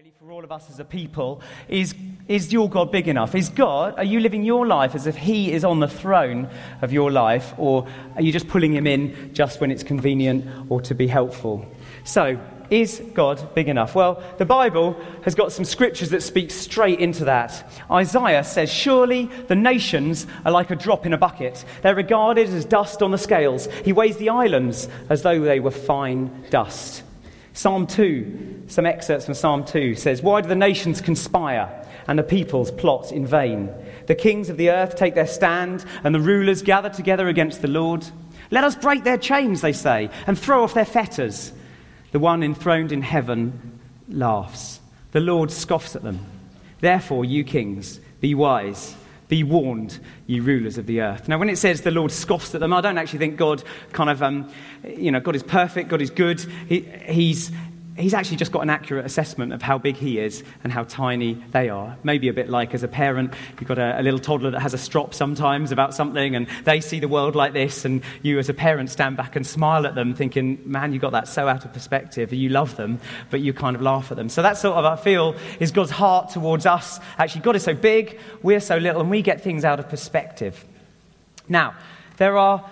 Really, for all of us as a people, is, is your God big enough? Is God, are you living your life as if He is on the throne of your life, or are you just pulling Him in just when it's convenient or to be helpful? So, is God big enough? Well, the Bible has got some scriptures that speak straight into that. Isaiah says, Surely the nations are like a drop in a bucket. They're regarded as dust on the scales. He weighs the islands as though they were fine dust. Psalm 2, some excerpts from Psalm 2 says, Why do the nations conspire and the peoples plot in vain? The kings of the earth take their stand and the rulers gather together against the Lord. Let us break their chains, they say, and throw off their fetters. The one enthroned in heaven laughs. The Lord scoffs at them. Therefore, you kings, be wise. Be warned, you rulers of the earth. Now, when it says the Lord scoffs at them, I don't actually think God kind of, um, you know, God is perfect, God is good. He, he's, he's actually just got an accurate assessment of how big he is and how tiny they are. Maybe a bit like as a parent, you've got a, a, little toddler that has a strop sometimes about something, and they see the world like this, and you as a parent stand back and smile at them, thinking, man, you got that so out of perspective. You love them, but you kind of laugh at them. So that's sort of, I feel, is God's heart towards us. Actually, God is so big, we're so little, and we get things out of perspective. Now, there are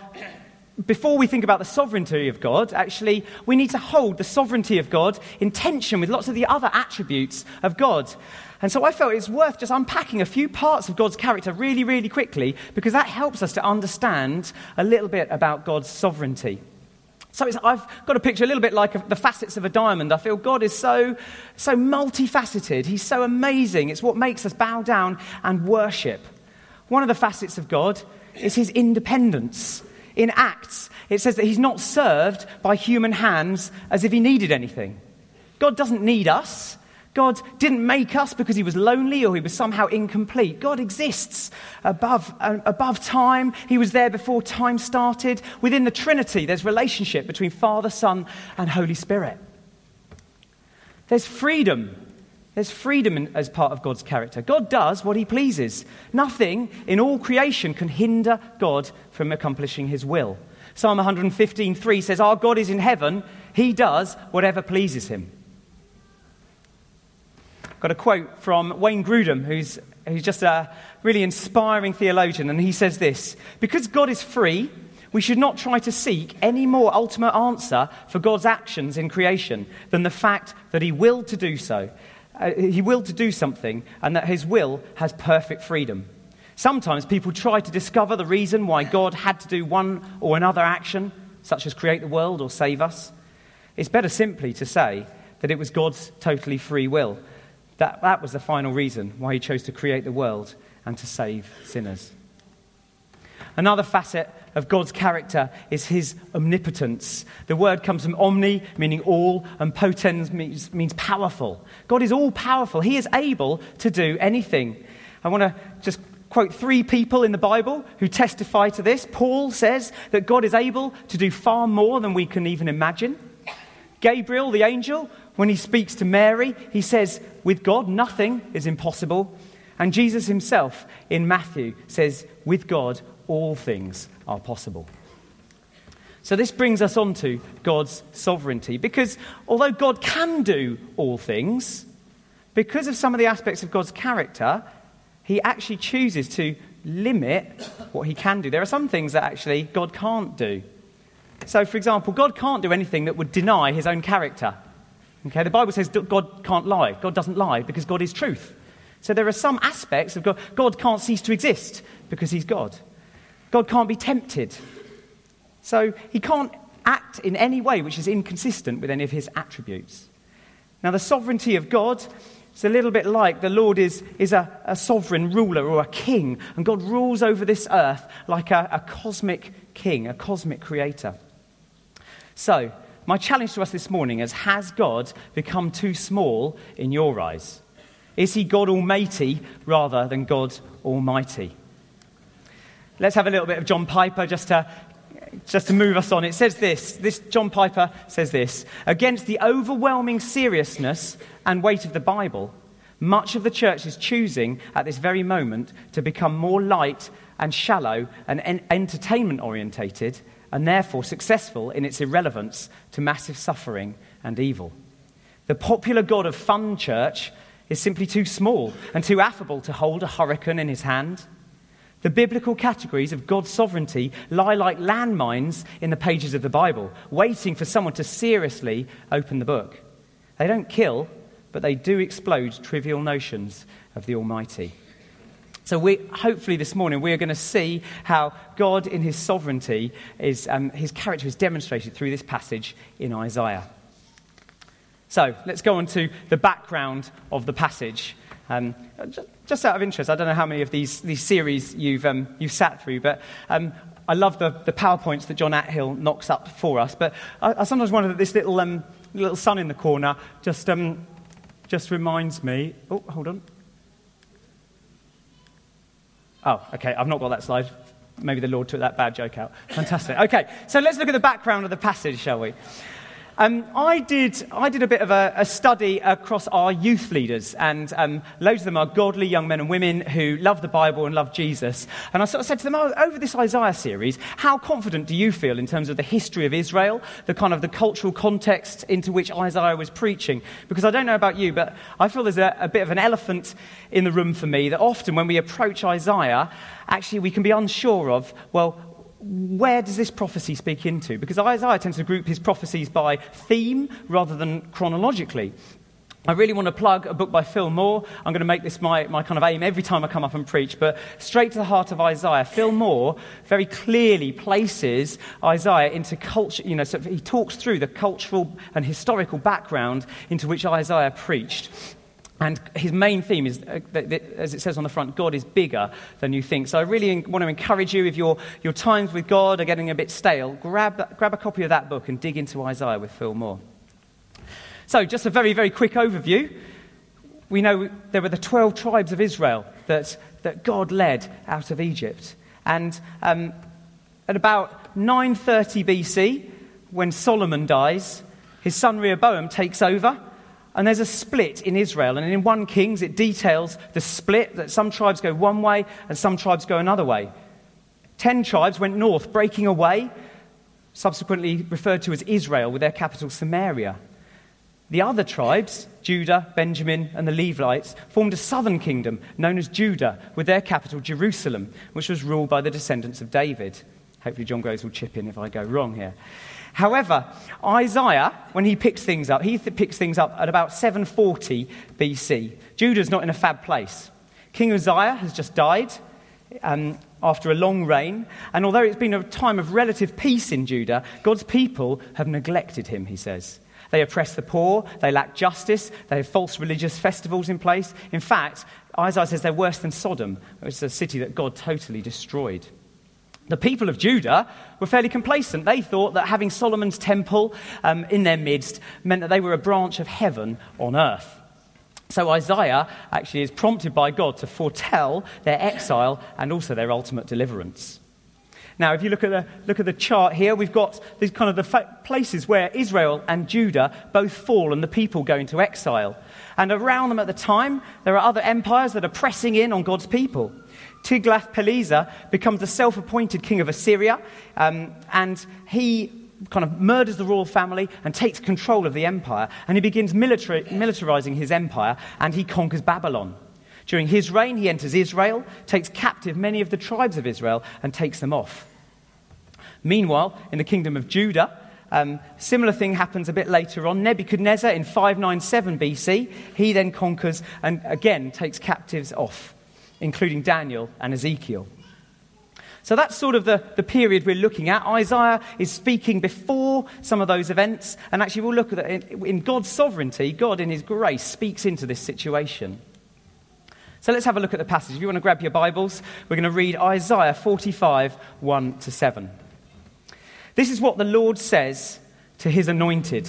before we think about the sovereignty of God, actually, we need to hold the sovereignty of God in tension with lots of the other attributes of God. And so I felt it's worth just unpacking a few parts of God's character really, really quickly because that helps us to understand a little bit about God's sovereignty. So I've got a picture a little bit like a, the facets of a diamond. I feel God is so, so multifaceted. He's so amazing. It's what makes us bow down and worship. One of the facets of God is his independence. In Acts, it says that he's not served by human hands as if he needed anything. God doesn't need us. God didn't make us because he was lonely or he was somehow incomplete. God exists above, uh, above time. He was there before time started. Within the Trinity, there's relationship between Father, Son, and Holy Spirit. There's freedom there's freedom as part of God's character. God does what he pleases. Nothing in all creation can hinder God from accomplishing his will. Psalm 115:3 says, Our God is in heaven, he does whatever pleases him. Got a quote from Wayne Grudem, who's, who's just a really inspiring theologian, and he says this Because God is free, we should not try to seek any more ultimate answer for God's actions in creation than the fact that he willed to do so uh, he willed to do something and that his will has perfect freedom. Sometimes people try to discover the reason why God had to do one or another action, such as create the world or save us. It's better simply to say that it was God's totally free will. That, that was the final reason why he chose to create the world and to save sinners. Another facet of God's character is his omnipotence. The word comes from omni, meaning all, and potens means, means powerful. God is all powerful. He is able to do anything. I want to just quote three people in the Bible who testify to this. Paul says that God is able to do far more than we can even imagine. Gabriel, the angel, when he speaks to Mary, he says, With God, nothing is impossible. And Jesus himself in Matthew says, With God, all things are possible. So, this brings us on to God's sovereignty. Because although God can do all things, because of some of the aspects of God's character, he actually chooses to limit what he can do. There are some things that actually God can't do. So, for example, God can't do anything that would deny his own character. Okay, the Bible says God can't lie. God doesn't lie because God is truth. So, there are some aspects of God. God can't cease to exist because he's God. God can't be tempted. So he can't act in any way which is inconsistent with any of his attributes. Now, the sovereignty of God is a little bit like the Lord is, is a, a sovereign ruler or a king, and God rules over this earth like a, a cosmic king, a cosmic creator. So, my challenge to us this morning is Has God become too small in your eyes? Is he God Almighty rather than God Almighty? Let's have a little bit of John Piper just to, just to move us on. It says this, this John Piper says this Against the overwhelming seriousness and weight of the Bible, much of the church is choosing at this very moment to become more light and shallow and en- entertainment orientated and therefore successful in its irrelevance to massive suffering and evil. The popular God of fun church is simply too small and too affable to hold a hurricane in his hand. The biblical categories of God's sovereignty lie like landmines in the pages of the Bible, waiting for someone to seriously open the book. They don't kill, but they do explode trivial notions of the Almighty. So, we, hopefully, this morning we are going to see how God, in his sovereignty, is, um, his character is demonstrated through this passage in Isaiah. So, let's go on to the background of the passage. Um, just out of interest, I don't know how many of these, these series you've, um, you've sat through, but um, I love the, the PowerPoints that John Athill knocks up for us. But I, I sometimes wonder that this little, um, little sun in the corner just, um, just reminds me. Oh, hold on. Oh, okay, I've not got that slide. Maybe the Lord took that bad joke out. Fantastic. Okay, so let's look at the background of the passage, shall we? Um, I, did, I did a bit of a, a study across our youth leaders, and um, loads of them are godly young men and women who love the Bible and love Jesus. And I sort of said to them, oh, over this Isaiah series, how confident do you feel in terms of the history of Israel, the kind of the cultural context into which Isaiah was preaching? Because I don't know about you, but I feel there's a, a bit of an elephant in the room for me that often when we approach Isaiah, actually we can be unsure of, well, where does this prophecy speak into? Because Isaiah tends to group his prophecies by theme rather than chronologically. I really want to plug a book by Phil Moore. I'm going to make this my, my kind of aim every time I come up and preach, but straight to the heart of Isaiah. Phil Moore very clearly places Isaiah into culture, you know, so he talks through the cultural and historical background into which Isaiah preached. And his main theme is, uh, as it says on the front, God is bigger than you think. So I really want to encourage you, if your, your times with God are getting a bit stale, grab, grab a copy of that book and dig into Isaiah with Phil Moore. So, just a very, very quick overview. We know there were the 12 tribes of Israel that, that God led out of Egypt. And um, at about 930 BC, when Solomon dies, his son Rehoboam takes over and there's a split in Israel. And in 1 Kings, it details the split that some tribes go one way and some tribes go another way. Ten tribes went north, breaking away, subsequently referred to as Israel, with their capital Samaria. The other tribes, Judah, Benjamin, and the Levites, formed a southern kingdom known as Judah, with their capital Jerusalem, which was ruled by the descendants of David. Hopefully, John Groves will chip in if I go wrong here. However, Isaiah, when he picks things up, he th- picks things up at about 740 BC. Judah's not in a fab place. King Uzziah has just died um, after a long reign, and although it's been a time of relative peace in Judah, God's people have neglected him, he says. They oppress the poor, they lack justice, they have false religious festivals in place. In fact, Isaiah says they're worse than Sodom, which is a city that God totally destroyed. The people of Judah were fairly complacent. They thought that having Solomon's temple um, in their midst meant that they were a branch of heaven on earth. So Isaiah actually is prompted by God to foretell their exile and also their ultimate deliverance. Now, if you look at the, look at the chart here, we've got these kind of the fa- places where Israel and Judah both fall and the people go into exile. And around them at the time, there are other empires that are pressing in on God's people. Tiglath-Pileser becomes the self-appointed king of Assyria, um, and he kind of murders the royal family and takes control of the empire, and he begins military, militarizing his empire, and he conquers Babylon. During his reign, he enters Israel, takes captive many of the tribes of Israel, and takes them off. Meanwhile, in the kingdom of Judah, um, similar thing happens a bit later on. Nebuchadnezzar in 597 BC, he then conquers and again takes captives off including Daniel and Ezekiel. So that's sort of the, the period we're looking at. Isaiah is speaking before some of those events, and actually, we'll look at it in, God's sovereignty, God in His grace speaks into this situation. So let's have a look at the passage. If you want to grab your Bibles, we're going to read Isaiah 45 1 to 7. This is what the Lord says to his anointed,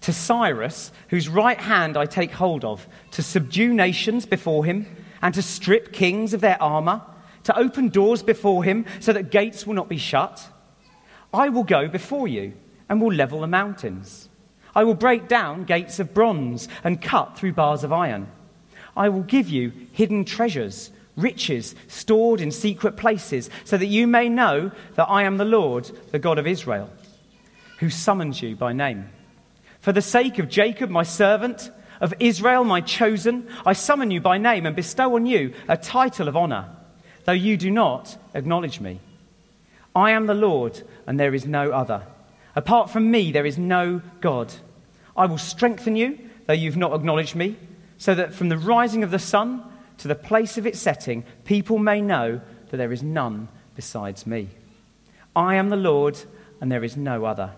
to Cyrus, whose right hand I take hold of, to subdue nations before him and to strip kings of their armor, to open doors before him so that gates will not be shut. I will go before you and will level the mountains. I will break down gates of bronze and cut through bars of iron. I will give you hidden treasures, riches stored in secret places, so that you may know that I am the Lord, the God of Israel, who summons you by name. For the sake of Jacob, my servant, of Israel, my chosen, I summon you by name and bestow on you a title of honor, though you do not acknowledge me. I am the Lord, and there is no other. Apart from me, there is no God. I will strengthen you, though you've not acknowledged me, so that from the rising of the sun to the place of its setting, people may know that there is none besides me. I am the Lord, and there is no other.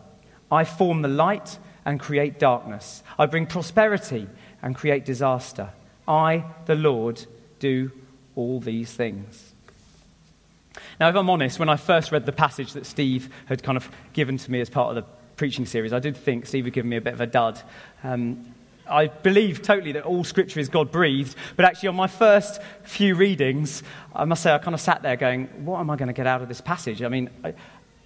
I form the light and create darkness. I bring prosperity and create disaster. I, the Lord, do all these things. Now, if I'm honest, when I first read the passage that Steve had kind of given to me as part of the preaching series, I did think Steve had given me a bit of a dud. Um, I believe totally that all scripture is God breathed, but actually, on my first few readings, I must say I kind of sat there going, What am I going to get out of this passage? I mean, I,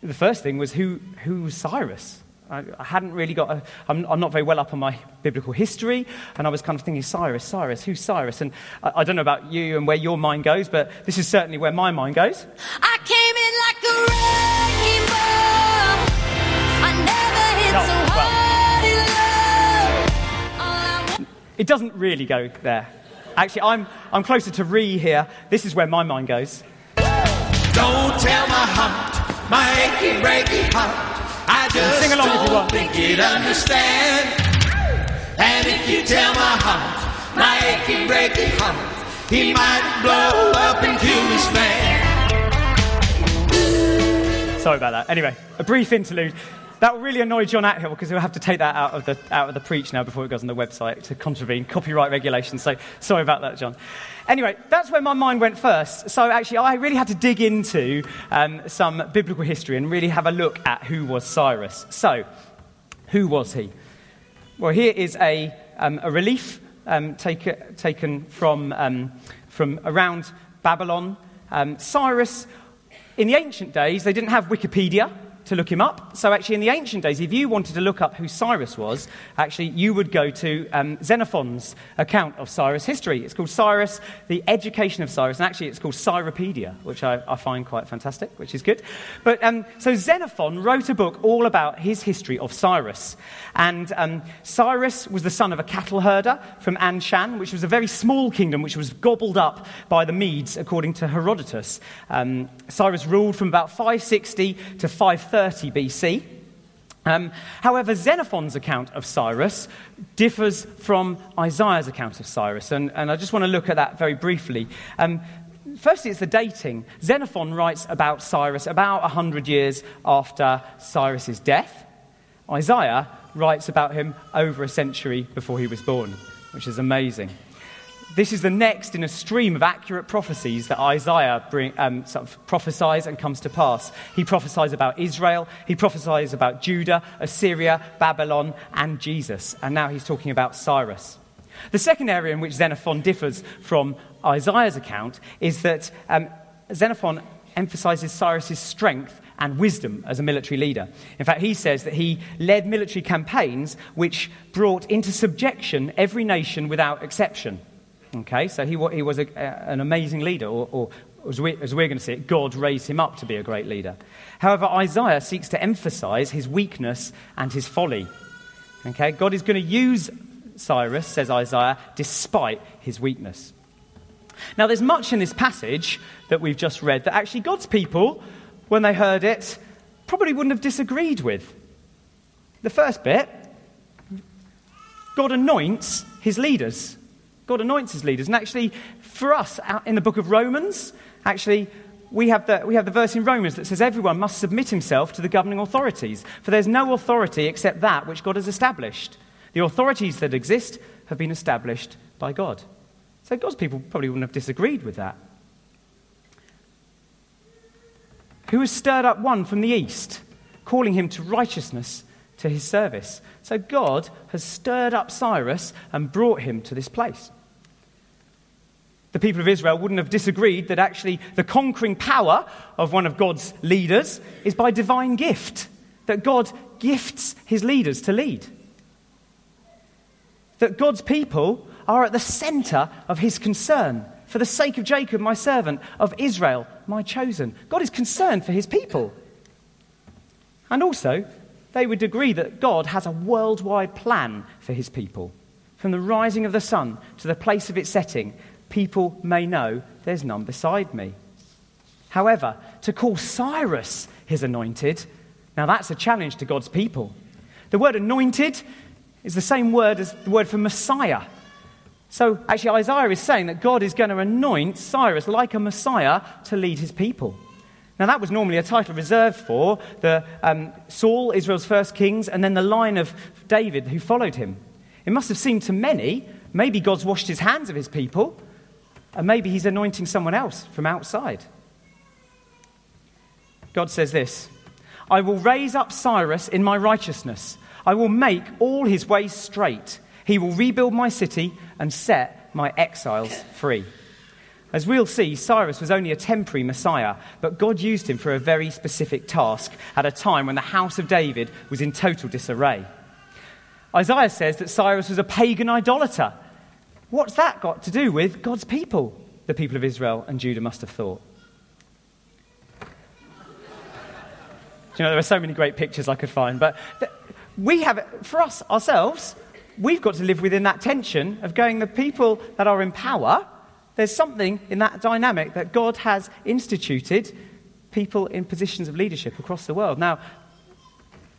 the first thing was who, who was Cyrus? I, I hadn't really got, a, I'm, I'm, not very well up on my biblical history, and I was kind of thinking, Cyrus, Cyrus, who's Cyrus? And I, I don't know about you and where your mind goes, but this is certainly where my mind goes. I came in like a wrecking ball. I never hit no, so hard well. It doesn't really go there. Actually, I'm, I'm closer to Re here. This is where my mind goes. Don't tell my heart, my achy, breaky heart. I just sing along want. think you'd understand. And if you tell my heart, my achy, breaky heart, he might blow up and kill this man. Sorry about that. Anyway, a brief interlude. That will really annoy John Athill because he'll have to take that out of, the, out of the preach now before it goes on the website to contravene copyright regulations. So sorry about that, John. Anyway, that's where my mind went first. So actually, I really had to dig into um, some biblical history and really have a look at who was Cyrus. So, who was he? Well, here is a, um, a relief um, take, taken from, um, from around Babylon. Um, Cyrus, in the ancient days, they didn't have Wikipedia to look him up. So, actually, in the ancient days, if you wanted to look up who Cyrus was, actually, you would go to um, Xenophon's account of Cyrus' history. It's called Cyrus, the Education of Cyrus, and actually, it's called Cyropaedia, which I, I find quite fantastic, which is good. But um, so, Xenophon wrote a book all about his history of Cyrus. And um, Cyrus was the son of a cattle herder from Anshan, which was a very small kingdom which was gobbled up by the Medes, according to Herodotus. Um, Cyrus ruled from about 560 to 530. 30 BC. Um, however, Xenophon's account of Cyrus differs from Isaiah's account of Cyrus, and, and I just want to look at that very briefly. Um, firstly, it's the dating. Xenophon writes about Cyrus about 100 years after Cyrus's death. Isaiah writes about him over a century before he was born, which is amazing. This is the next in a stream of accurate prophecies that Isaiah bring, um, sort of prophesies and comes to pass. He prophesies about Israel, he prophesies about Judah, Assyria, Babylon, and Jesus. And now he's talking about Cyrus. The second area in which Xenophon differs from Isaiah's account is that um, Xenophon emphasizes Cyrus's strength and wisdom as a military leader. In fact, he says that he led military campaigns which brought into subjection every nation without exception. Okay, so he, he was a, an amazing leader, or, or as, we, as we're going to see it, God raised him up to be a great leader. However, Isaiah seeks to emphasize his weakness and his folly. Okay, God is going to use Cyrus, says Isaiah, despite his weakness. Now, there's much in this passage that we've just read that actually God's people, when they heard it, probably wouldn't have disagreed with. The first bit God anoints his leaders. God anoints his leaders. And actually, for us, in the book of Romans, actually, we have, the, we have the verse in Romans that says everyone must submit himself to the governing authorities, for there's no authority except that which God has established. The authorities that exist have been established by God. So God's people probably wouldn't have disagreed with that. Who has stirred up one from the east, calling him to righteousness to his service? So God has stirred up Cyrus and brought him to this place the people of Israel wouldn't have disagreed that actually the conquering power of one of God's leaders is by divine gift, that God gifts his leaders to lead. That God's people are at the center of his concern for the sake of Jacob, my servant, of Israel, my chosen. God is concerned for his people. And also they would agree that God has a worldwide plan for his people. From the rising of the sun to the place of its setting, people may know there's none beside me. However, to call Cyrus his anointed, now that's a challenge to God's people. The word anointed is the same word as the word for Messiah. So actually, Isaiah is saying that God is going to anoint Cyrus like a Messiah to lead his people. Now, that was normally a title reserved for the um, Saul, Israel's first kings, and then the line of David who followed him. It must have seemed to many, maybe God's washed his hands of his people, and maybe he's anointing someone else from outside. God says this I will raise up Cyrus in my righteousness, I will make all his ways straight. He will rebuild my city and set my exiles free. As we'll see, Cyrus was only a temporary Messiah, but God used him for a very specific task at a time when the house of David was in total disarray. Isaiah says that Cyrus was a pagan idolater. What's that got to do with God's people? The people of Israel and Judah must have thought. you know, there are so many great pictures I could find, but we have, for us ourselves, we've got to live within that tension of going, the people that are in power there's something in that dynamic that God has instituted people in positions of leadership across the world. Now,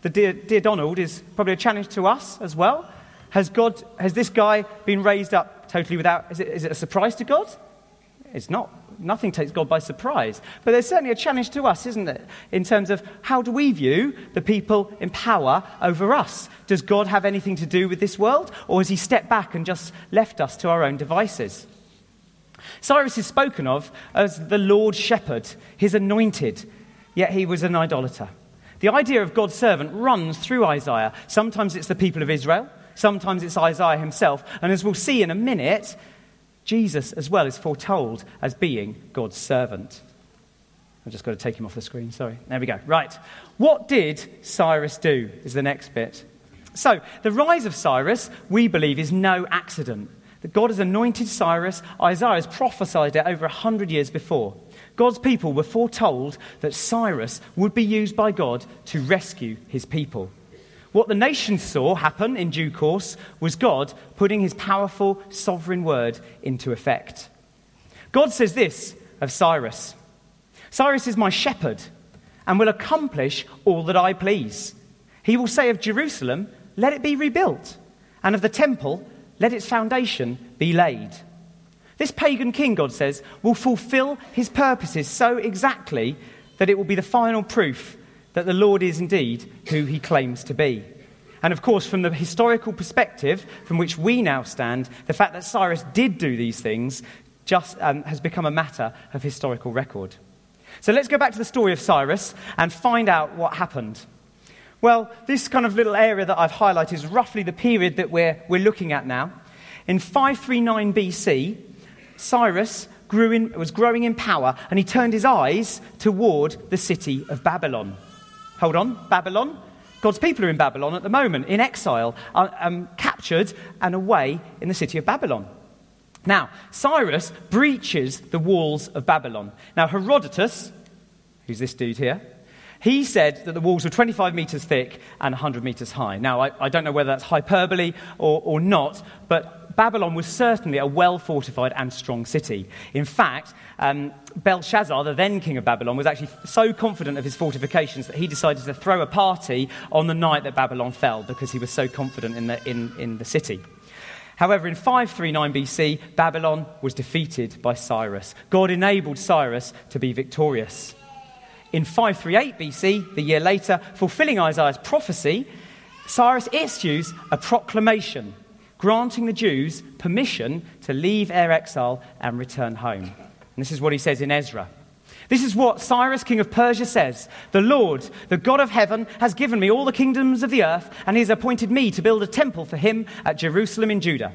the dear, dear Donald is probably a challenge to us as well. Has, God, has this guy been raised up totally without? Is it, is it a surprise to God? It's not. Nothing takes God by surprise. But there's certainly a challenge to us, isn't it? In terms of how do we view the people in power over us? Does God have anything to do with this world? Or has he stepped back and just left us to our own devices? Cyrus is spoken of as the Lord's shepherd, his anointed, yet he was an idolater. The idea of God's servant runs through Isaiah. Sometimes it's the people of Israel, sometimes it's Isaiah himself, and as we'll see in a minute, Jesus as well is foretold as being God's servant. I've just got to take him off the screen, sorry. There we go. Right. What did Cyrus do? Is the next bit. So, the rise of Cyrus, we believe, is no accident that God has anointed Cyrus. Isaiah has prophesied it over a hundred years before. God's people were foretold that Cyrus would be used by God to rescue his people. What the nations saw happen in due course was God putting his powerful sovereign word into effect. God says this of Cyrus Cyrus is my shepherd and will accomplish all that I please. He will say of Jerusalem, Let it be rebuilt, and of the temple, let its foundation be laid. This pagan king, God says, will fulfill his purposes so exactly that it will be the final proof that the Lord is indeed who he claims to be. And of course, from the historical perspective from which we now stand, the fact that Cyrus did do these things just um, has become a matter of historical record. So let's go back to the story of Cyrus and find out what happened. Well, this kind of little area that I've highlighted is roughly the period that we're, we're looking at now. In 539 BC, Cyrus in, was growing in power and he turned his eyes toward the city of Babylon. Hold on, Babylon? God's people are in Babylon at the moment, in exile, uh, um, captured and away in the city of Babylon. Now, Cyrus breaches the walls of Babylon. Now, Herodotus, who's this dude here, he said that the walls were 25 meters thick and 100 meters high. Now, I, I don't know whether that's hyperbole or, or not, but Babylon was certainly a well fortified and strong city. In fact, um, Belshazzar, the then king of Babylon, was actually so confident of his fortifications that he decided to throw a party on the night that Babylon fell because he was so confident in the, in, in the city. However, in 539 BC, Babylon was defeated by Cyrus. God enabled Cyrus to be victorious. In 538 BC, the year later, fulfilling Isaiah's prophecy, Cyrus issues a proclamation granting the Jews permission to leave their exile and return home. And this is what he says in Ezra. This is what Cyrus, king of Persia, says The Lord, the God of heaven, has given me all the kingdoms of the earth, and he has appointed me to build a temple for him at Jerusalem in Judah.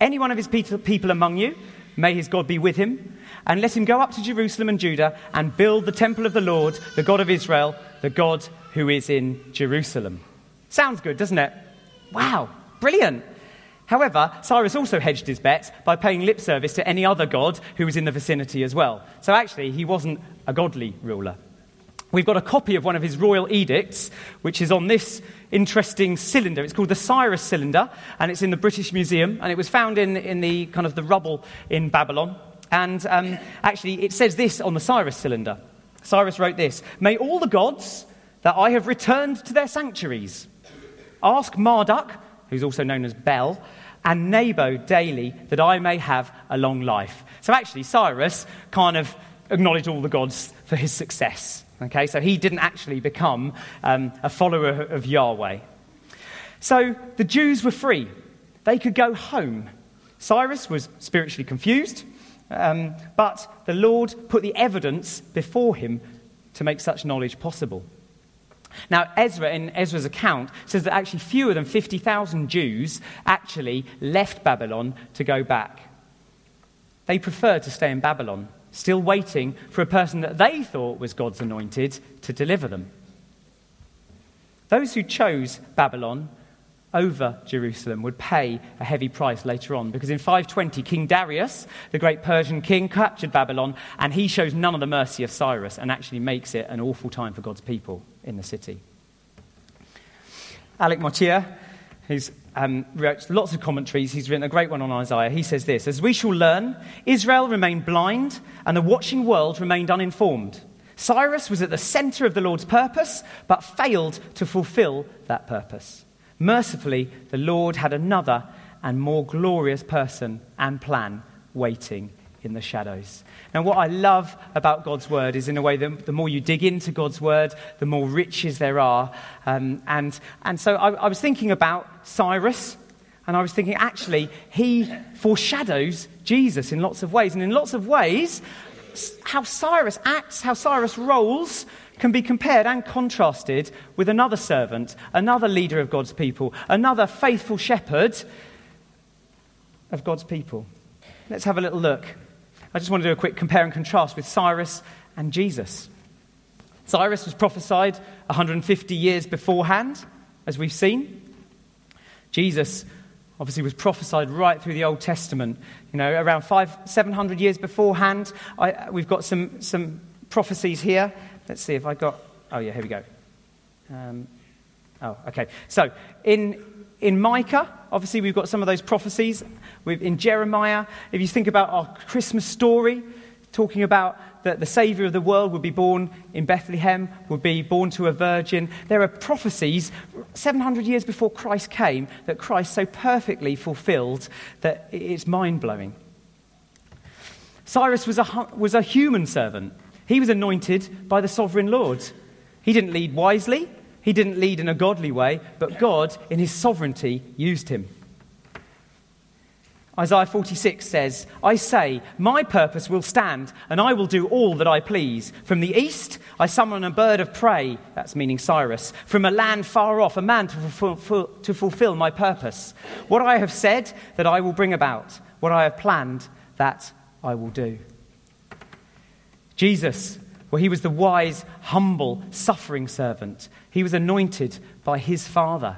Any one of his people among you, may his God be with him, and let him go up to Jerusalem and Judah and build the temple of the Lord, the God of Israel, the God who is in Jerusalem. Sounds good, doesn't it? Wow, brilliant. However, Cyrus also hedged his bets by paying lip service to any other god who was in the vicinity as well. So actually, he wasn't a godly ruler. We've got a copy of one of his royal edicts, which is on this interesting cylinder. It's called the Cyrus cylinder, and it's in the British Museum, and it was found in, in the kind of the rubble in Babylon. And um, actually, it says this on the Cyrus cylinder. Cyrus wrote this May all the gods that I have returned to their sanctuaries ask Marduk, who's also known as Bel, and Nebo daily that I may have a long life. So actually, Cyrus kind of acknowledged all the gods for his success. Okay, so he didn't actually become um, a follower of Yahweh. So the Jews were free. They could go home. Cyrus was spiritually confused, um, but the Lord put the evidence before him to make such knowledge possible. Now, Ezra, in Ezra's account, says that actually fewer than 50,000 Jews actually left Babylon to go back. They preferred to stay in Babylon still waiting for a person that they thought was God's anointed to deliver them. Those who chose Babylon over Jerusalem would pay a heavy price later on because in 520, King Darius, the great Persian king, captured Babylon and he shows none of the mercy of Cyrus and actually makes it an awful time for God's people in the city. Alec Motyer, who's um, wrote lots of commentaries. He's written a great one on Isaiah. He says this As we shall learn, Israel remained blind, and the watching world remained uninformed. Cyrus was at the center of the Lord's purpose, but failed to fulfill that purpose. Mercifully, the Lord had another and more glorious person and plan waiting in the shadows. Now, what I love about God's word is, in a way, the, the more you dig into God's word, the more riches there are. Um, and, and so I, I was thinking about Cyrus, and I was thinking, actually, he foreshadows Jesus in lots of ways. And in lots of ways, how Cyrus acts, how Cyrus rolls, can be compared and contrasted with another servant, another leader of God's people, another faithful shepherd of God's people. Let's have a little look I just want to do a quick compare and contrast with Cyrus and Jesus. Cyrus was prophesied 150 years beforehand, as we've seen. Jesus obviously was prophesied right through the Old Testament. You know, around five, 700 years beforehand. I, we've got some, some prophecies here. Let's see if I got. Oh, yeah, here we go. Um, oh, okay. So, in in Micah, obviously, we've got some of those prophecies. We've, in Jeremiah, if you think about our Christmas story, talking about that the Savior of the world would be born in Bethlehem, would be born to a virgin. There are prophecies 700 years before Christ came that Christ so perfectly fulfilled that it's mind blowing. Cyrus was a, was a human servant, he was anointed by the sovereign Lord. He didn't lead wisely, he didn't lead in a godly way, but God, in his sovereignty, used him. Isaiah 46 says, I say, my purpose will stand, and I will do all that I please. From the east, I summon a bird of prey, that's meaning Cyrus, from a land far off, a man to fulfill, to fulfill my purpose. What I have said, that I will bring about. What I have planned, that I will do. Jesus, well, he was the wise, humble, suffering servant. He was anointed by his Father.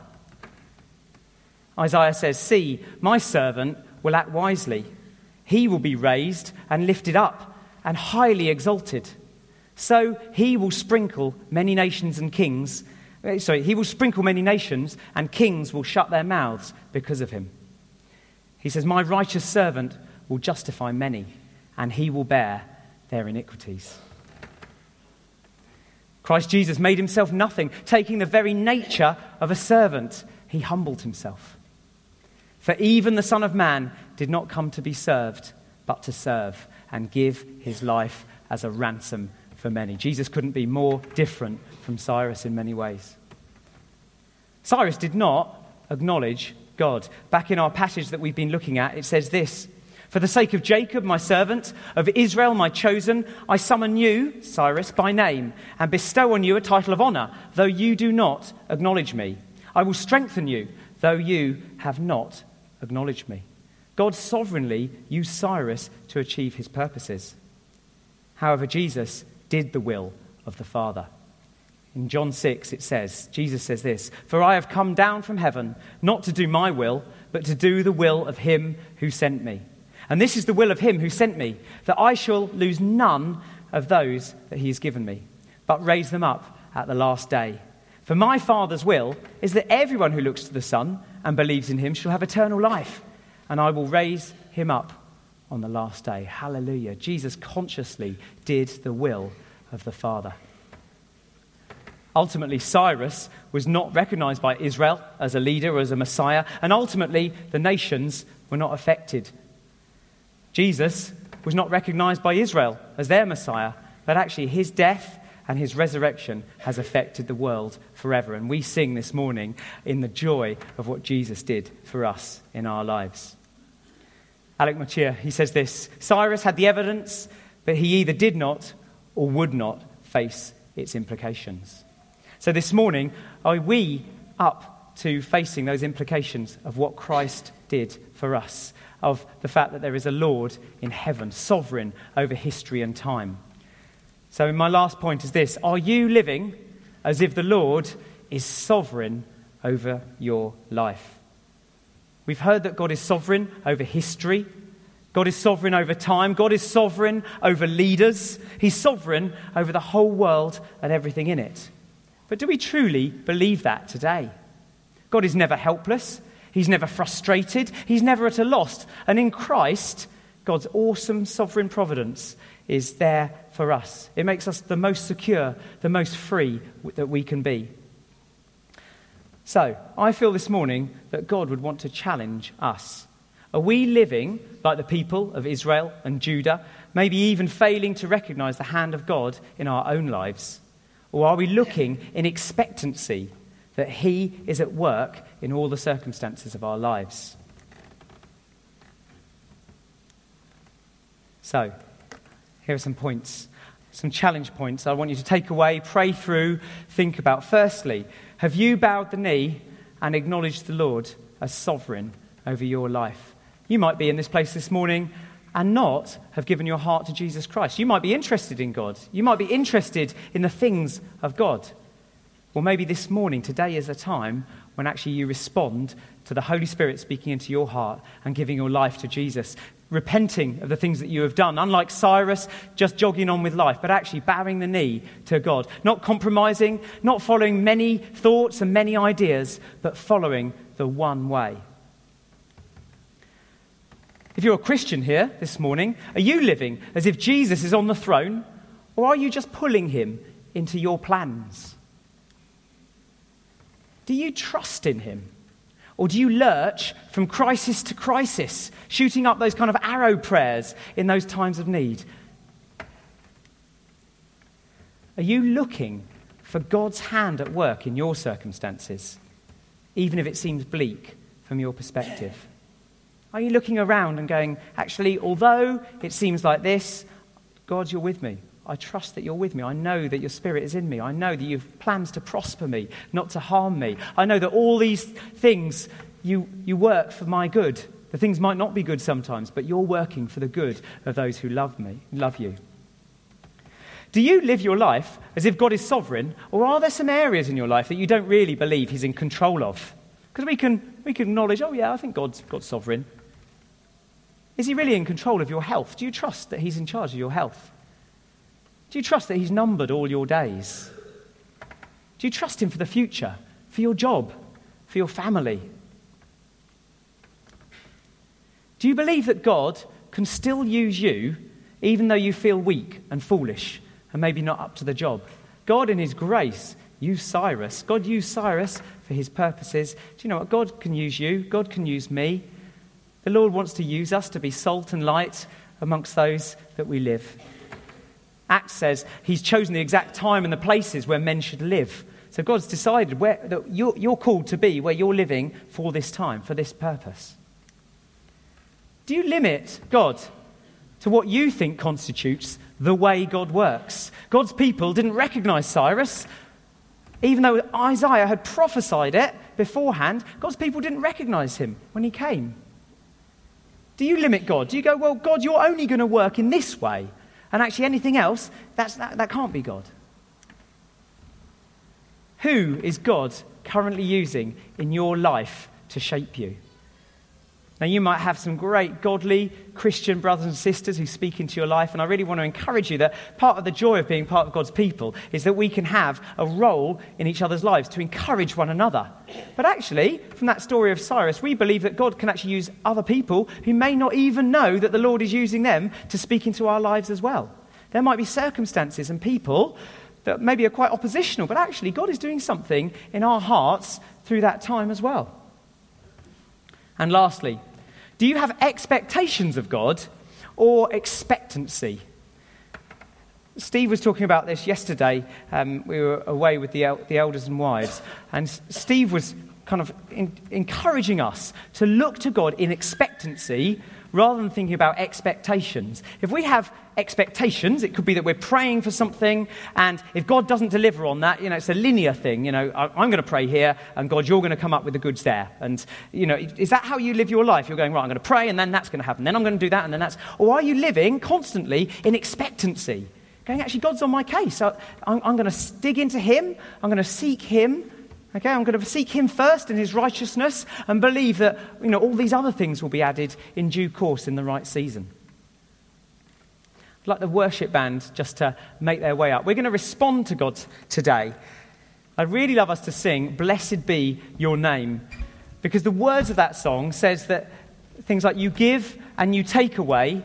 Isaiah says, See, my servant will act wisely. He will be raised and lifted up and highly exalted. So he will sprinkle many nations and kings. Eh, sorry, he will sprinkle many nations, and kings will shut their mouths because of him. He says, My righteous servant will justify many, and he will bear their iniquities. Christ Jesus made himself nothing, taking the very nature of a servant. He humbled himself. For even the Son of Man did not come to be served, but to serve and give his life as a ransom for many. Jesus couldn't be more different from Cyrus in many ways. Cyrus did not acknowledge God. Back in our passage that we've been looking at, it says this for the sake of Jacob, my servant, of Israel, my chosen, I summon you, Cyrus, by name, and bestow on you a title of honor, though you do not acknowledge me. I will strengthen you, though you have not acknowledged me. God sovereignly used Cyrus to achieve his purposes. However, Jesus did the will of the Father. In John 6, it says, Jesus says this For I have come down from heaven, not to do my will, but to do the will of him who sent me. And this is the will of him who sent me, that I shall lose none of those that he has given me, but raise them up at the last day. For my Father's will is that everyone who looks to the Son and believes in him shall have eternal life, and I will raise him up on the last day. Hallelujah. Jesus consciously did the will of the Father. Ultimately, Cyrus was not recognized by Israel as a leader or as a Messiah, and ultimately, the nations were not affected. Jesus was not recognized by Israel as their Messiah, but actually, his death and his resurrection has affected the world forever. And we sing this morning in the joy of what Jesus did for us in our lives. Alec Motyer, he says this Cyrus had the evidence, but he either did not or would not face its implications. So this morning, are we up to facing those implications of what Christ did for us, of the fact that there is a Lord in heaven, sovereign over history and time? So, my last point is this Are you living as if the Lord is sovereign over your life? We've heard that God is sovereign over history. God is sovereign over time. God is sovereign over leaders. He's sovereign over the whole world and everything in it. But do we truly believe that today? God is never helpless. He's never frustrated. He's never at a loss. And in Christ, God's awesome sovereign providence is there for us. It makes us the most secure, the most free that we can be. So, I feel this morning that God would want to challenge us. Are we living like the people of Israel and Judah, maybe even failing to recognize the hand of God in our own lives? Or are we looking in expectancy that He is at work in all the circumstances of our lives? So, here are some points, some challenge points I want you to take away, pray through, think about. Firstly, have you bowed the knee and acknowledged the Lord as sovereign over your life? You might be in this place this morning and not have given your heart to Jesus Christ. You might be interested in God. You might be interested in the things of God. Well, maybe this morning, today is the time when actually you respond to the Holy Spirit speaking into your heart and giving your life to Jesus repenting of the things that you have done. Unlike Cyrus, just jogging on with life, but actually bowing the knee to God. Not compromising, not following many thoughts and many ideas, but following the one way. If you're a Christian here this morning, are you living as if Jesus is on the throne, or are you just pulling him into your plans? Do you trust in him? Or do you lurch from crisis to crisis, shooting up those kind of arrow prayers in those times of need? Are you looking for God's hand at work in your circumstances, even if it seems bleak from your perspective? Are you looking around and going, actually, although it seems like this, God, you're with me. I trust that you're with me. I know that your spirit is in me. I know that you have plans to prosper me, not to harm me. I know that all these things you, you work for my good. The things might not be good sometimes, but you're working for the good of those who love me, love you. Do you live your life as if God is sovereign, or are there some areas in your life that you don't really believe He's in control of? Because we can, we can acknowledge, oh, yeah, I think God's, God's sovereign. Is He really in control of your health? Do you trust that He's in charge of your health? Do you trust that He's numbered all your days? Do you trust Him for the future, for your job, for your family? Do you believe that God can still use you even though you feel weak and foolish and maybe not up to the job? God, in His grace, used Cyrus. God used Cyrus for His purposes. Do you know what? God can use you, God can use me. The Lord wants to use us to be salt and light amongst those that we live. Acts says he's chosen the exact time and the places where men should live. So God's decided where, that you're, you're called to be where you're living for this time, for this purpose. Do you limit God to what you think constitutes the way God works? God's people didn't recognize Cyrus, even though Isaiah had prophesied it beforehand. God's people didn't recognize him when he came. Do you limit God? Do you go, well, God, you're only going to work in this way? And actually, anything else, that's, that, that can't be God. Who is God currently using in your life to shape you? Now, you might have some great godly Christian brothers and sisters who speak into your life, and I really want to encourage you that part of the joy of being part of God's people is that we can have a role in each other's lives to encourage one another. But actually, from that story of Cyrus, we believe that God can actually use other people who may not even know that the Lord is using them to speak into our lives as well. There might be circumstances and people that maybe are quite oppositional, but actually, God is doing something in our hearts through that time as well. And lastly, do you have expectations of God or expectancy? Steve was talking about this yesterday. Um, we were away with the, el- the elders and wives, and Steve was kind of in- encouraging us to look to God in expectancy rather than thinking about expectations. If we have expectations, it could be that we're praying for something, and if God doesn't deliver on that, you know, it's a linear thing. You know, I'm going to pray here, and God, you're going to come up with the goods there. And, you know, is that how you live your life? You're going, right, I'm going to pray, and then that's going to happen. Then I'm going to do that, and then that's. Or are you living constantly in expectancy? Going, actually, God's on my case. I'm, I'm going to dig into Him, I'm going to seek Him. Okay, I'm going to seek him first in his righteousness and believe that you know, all these other things will be added in due course in the right season. I'd like the worship band just to make their way up. We're going to respond to God today. I'd really love us to sing, Blessed be your name, because the words of that song says that things like you give and you take away,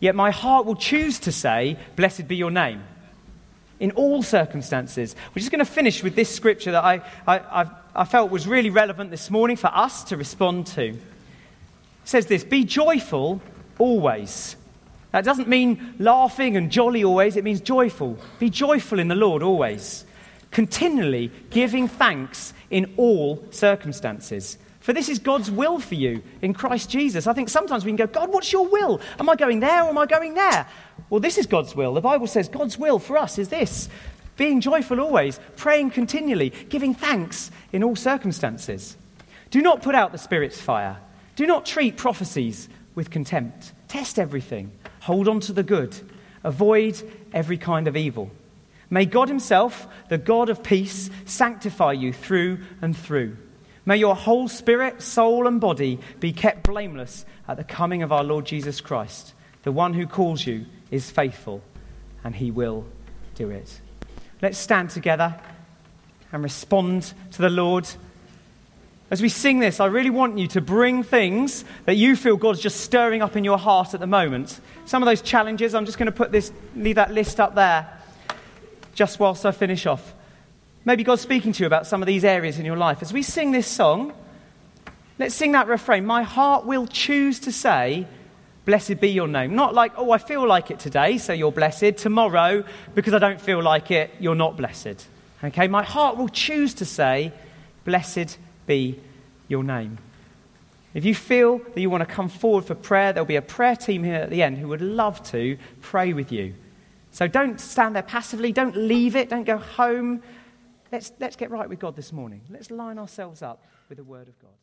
yet my heart will choose to say, Blessed be your name in all circumstances. We're just going to finish with this scripture that I, I, I, felt was really relevant this morning for us to respond to. It says this Be joyful always. That doesn't mean laughing and jolly always, it means joyful. Be joyful in the Lord always. Continually giving thanks in all circumstances. For this is God's will for you in Christ Jesus. I think sometimes we can go, God, what's your will? Am I going there or am I going there? Well, this is God's will. The Bible says God's will for us is this being joyful always, praying continually, giving thanks in all circumstances. Do not put out the Spirit's fire. Do not treat prophecies with contempt. Test everything. Hold on to the good. Avoid every kind of evil. May God Himself, the God of peace, sanctify you through and through. May your whole spirit, soul, and body be kept blameless at the coming of our Lord Jesus Christ. The one who calls you is faithful, and he will do it. Let's stand together and respond to the Lord. As we sing this, I really want you to bring things that you feel God's just stirring up in your heart at the moment. Some of those challenges, I'm just going to put this, leave that list up there just whilst I finish off. Maybe God's speaking to you about some of these areas in your life. As we sing this song, let's sing that refrain. My heart will choose to say, Blessed be your name. Not like, oh, I feel like it today, so you're blessed. Tomorrow, because I don't feel like it, you're not blessed. Okay? My heart will choose to say, Blessed be your name. If you feel that you want to come forward for prayer, there'll be a prayer team here at the end who would love to pray with you. So don't stand there passively. Don't leave it. Don't go home. Let's, let's get right with God this morning. Let's line ourselves up with the Word of God.